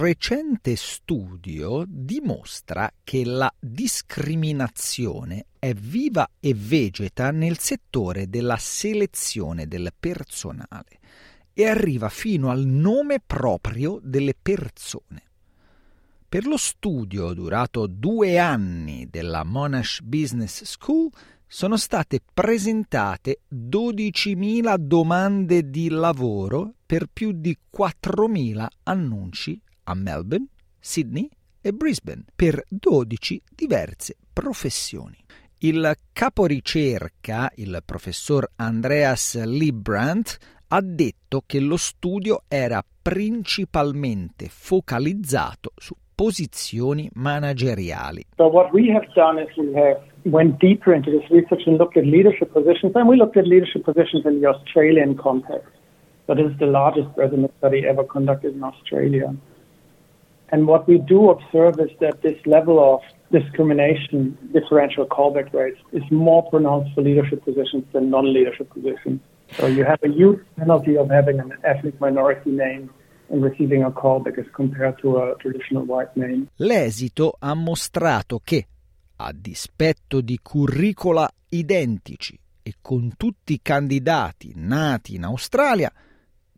recente studio dimostra che la discriminazione è viva e vegeta nel settore della selezione del personale e arriva fino al nome proprio delle persone. Per lo studio durato due anni della Monash Business School sono state presentate 12.000 domande di lavoro per più di 4.000 annunci a Melbourne, Sydney e Brisbane per 12 diverse professioni. Il caporicerca, il professor Andreas Liebrandt, ha detto che lo studio era principalmente focalizzato su posizioni manageriali. So what we have done is we have went deeper into this research and looked at leadership positions, and we looked at leadership positions in the Australian context. This is the largest resume study ever conducted in Australia. And what we do observe is that this level of discrimination, differential callback rates, is more pronounced for leadership positions than non-leadership positions. So you have a huge penalty of having an ethnic minority name and receiving a callback as compared to a traditional white name. L'esito ha mostrato che, a dispetto di curricula identici e con tutti i candidati nati in Australia,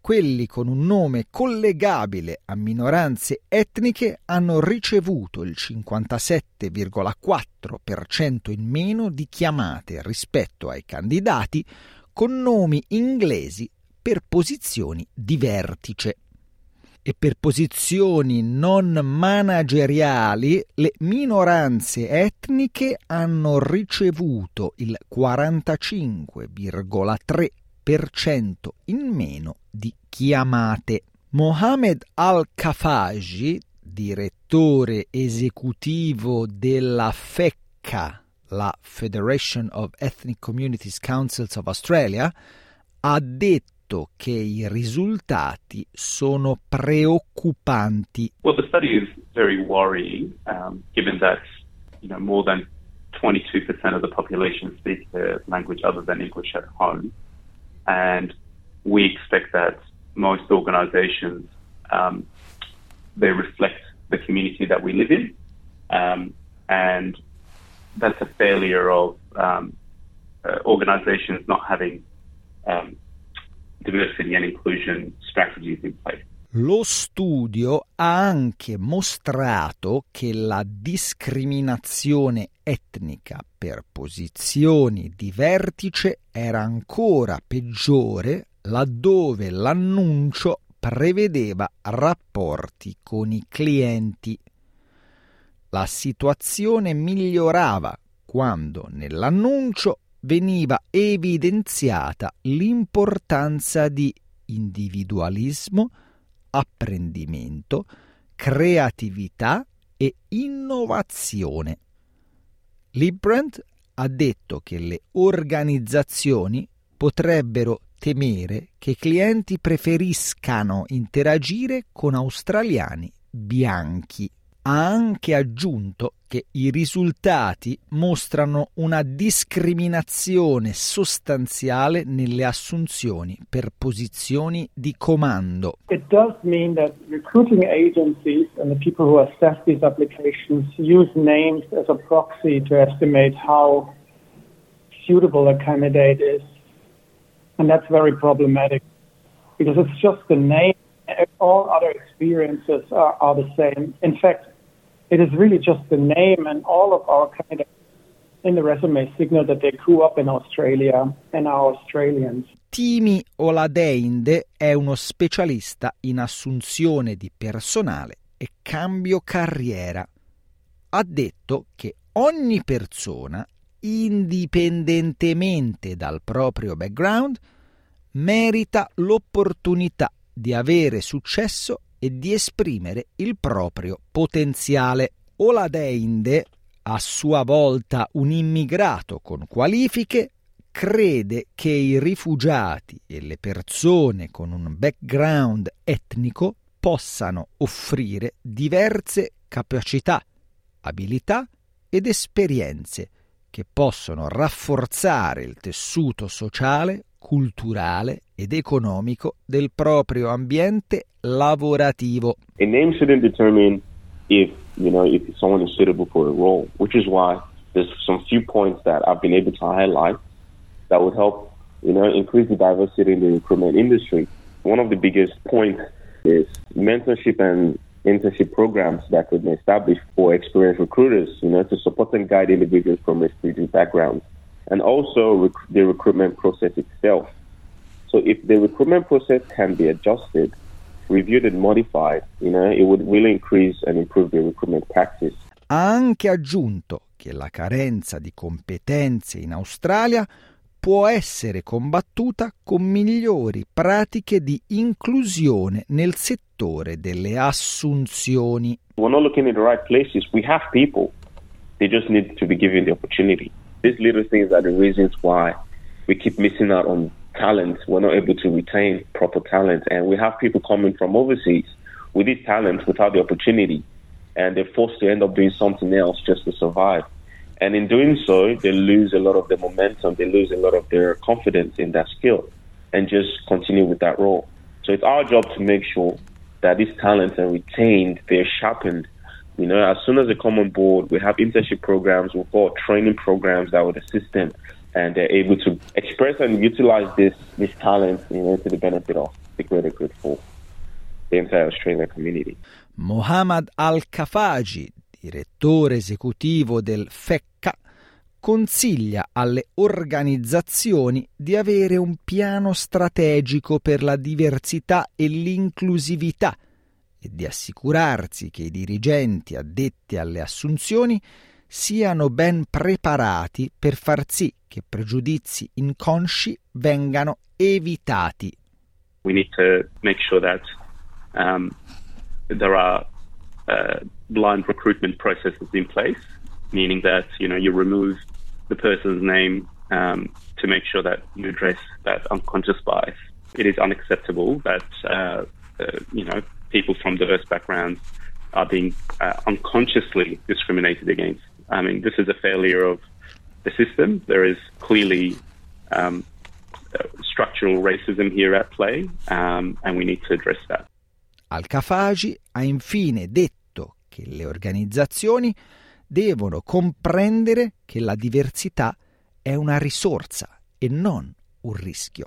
quelli con un nome collegabile a minoranze etniche hanno ricevuto il 57,4% in meno di chiamate rispetto ai candidati con nomi inglesi per posizioni di vertice. E per posizioni non manageriali le minoranze etniche hanno ricevuto il 45,3% in meno di chiamate. Mohamed Al-Kafaji, direttore esecutivo della FECCA, la Federation of Ethnic Communities Councils of Australia, ha detto che i risultati sono preoccupanti. Well, the study is very worrying, um, given that you know more than 22% of the population speak a language other than English at home, and we expect that most organisations um, they reflect the community that we live in, um, and that's a failure of um, uh, organisations not having um, diversity and inclusion strategies in place. Lo studio ha anche mostrato che la discriminazione etnica per posizioni di vertice era ancora peggiore laddove l'annuncio prevedeva rapporti con i clienti. La situazione migliorava quando nell'annuncio veniva evidenziata l'importanza di individualismo, apprendimento, creatività e innovazione. Librand ha detto che le organizzazioni potrebbero temere che i clienti preferiscano interagire con australiani bianchi ha anche aggiunto che i risultati mostrano una discriminazione sostanziale nelle assunzioni per posizioni di comando. It does mean that recruiting agencies and the people who assess these applications use names as a proxy to estimate how suitable a candidate is. And that's very problematic because it's just the name. All other experiences are, are the same. In fact, it is really just the name and all of our candidates in the resume signal that they grew up in Australia and are Australians. Timi Oladeinde è uno specialista in assunzione di personale e cambio carriera. Ha detto che ogni persona, indipendentemente dal proprio background, merita l'opportunità di avere successo e di esprimere il proprio potenziale. Oladeinde, a sua volta un immigrato con qualifiche, crede che i rifugiati e le persone con un background etnico possano offrire diverse capacità, abilità ed esperienze che possono rafforzare il tessuto sociale, culturale ed economico del proprio ambiente lavorativo. A name shouldn't determine if, you know, if someone is suitable for a role, which is why there's some few points that I've been able to highlight that would help, you know, increase the diversity in the recruitment industry. One of the biggest points is mentorship and internship programs that could be established for experienced recruiters, you know, to support and guide individuals from a refugee backgrounds. And also rec- the recruitment process itself. So if the recruitment process can be adjusted, reviewed and modified, you know, it would really increase and improve the recruitment practice. Ha anche aggiunto che la carenza di competenze in Australia può essere combattuta con migliori pratiche di inclusione nel settore delle assunzioni. We're not looking in the right places. We have people. They just need to be given the opportunity. These little things are the reasons why we keep missing out on talent. We're not able to retain proper talent. And we have people coming from overseas with these talents without the opportunity. And they're forced to end up doing something else just to survive. And in doing so, they lose a lot of their momentum, they lose a lot of their confidence in that skill and just continue with that role. So it's our job to make sure that these talents are retained, they're sharpened. You know, as soon as they come on board, we have internship programs, we've got training programs that would assist them and they're able to express and utilize this this talent, you know, to the benefit of the greater good for the entire Australian community. Mohammad Al-Kafaji, direttore esecutivo del FECCA, consiglia alle organizzazioni di avere un piano strategico per la diversità e l'inclusività e di assicurarsi che i dirigenti addetti alle assunzioni siano ben preparati per far sì che pregiudizi inconsci vengano evitati. We need to make sure that um, there are uh, blind recruitment processes in place, meaning that you know you remove the person's name um, to make sure that you address that unconscious bias. It is unacceptable that uh, uh, you know people from diverse backgrounds are being uh, unconsciously discriminated against. I mean, this is a failure of the system. There is clearly um, structural racism here at play, um, and we need to address that. Al-Kafaji ha infine detto che le organizzazioni devono comprendere che la diversità è una risorsa e non un rischio.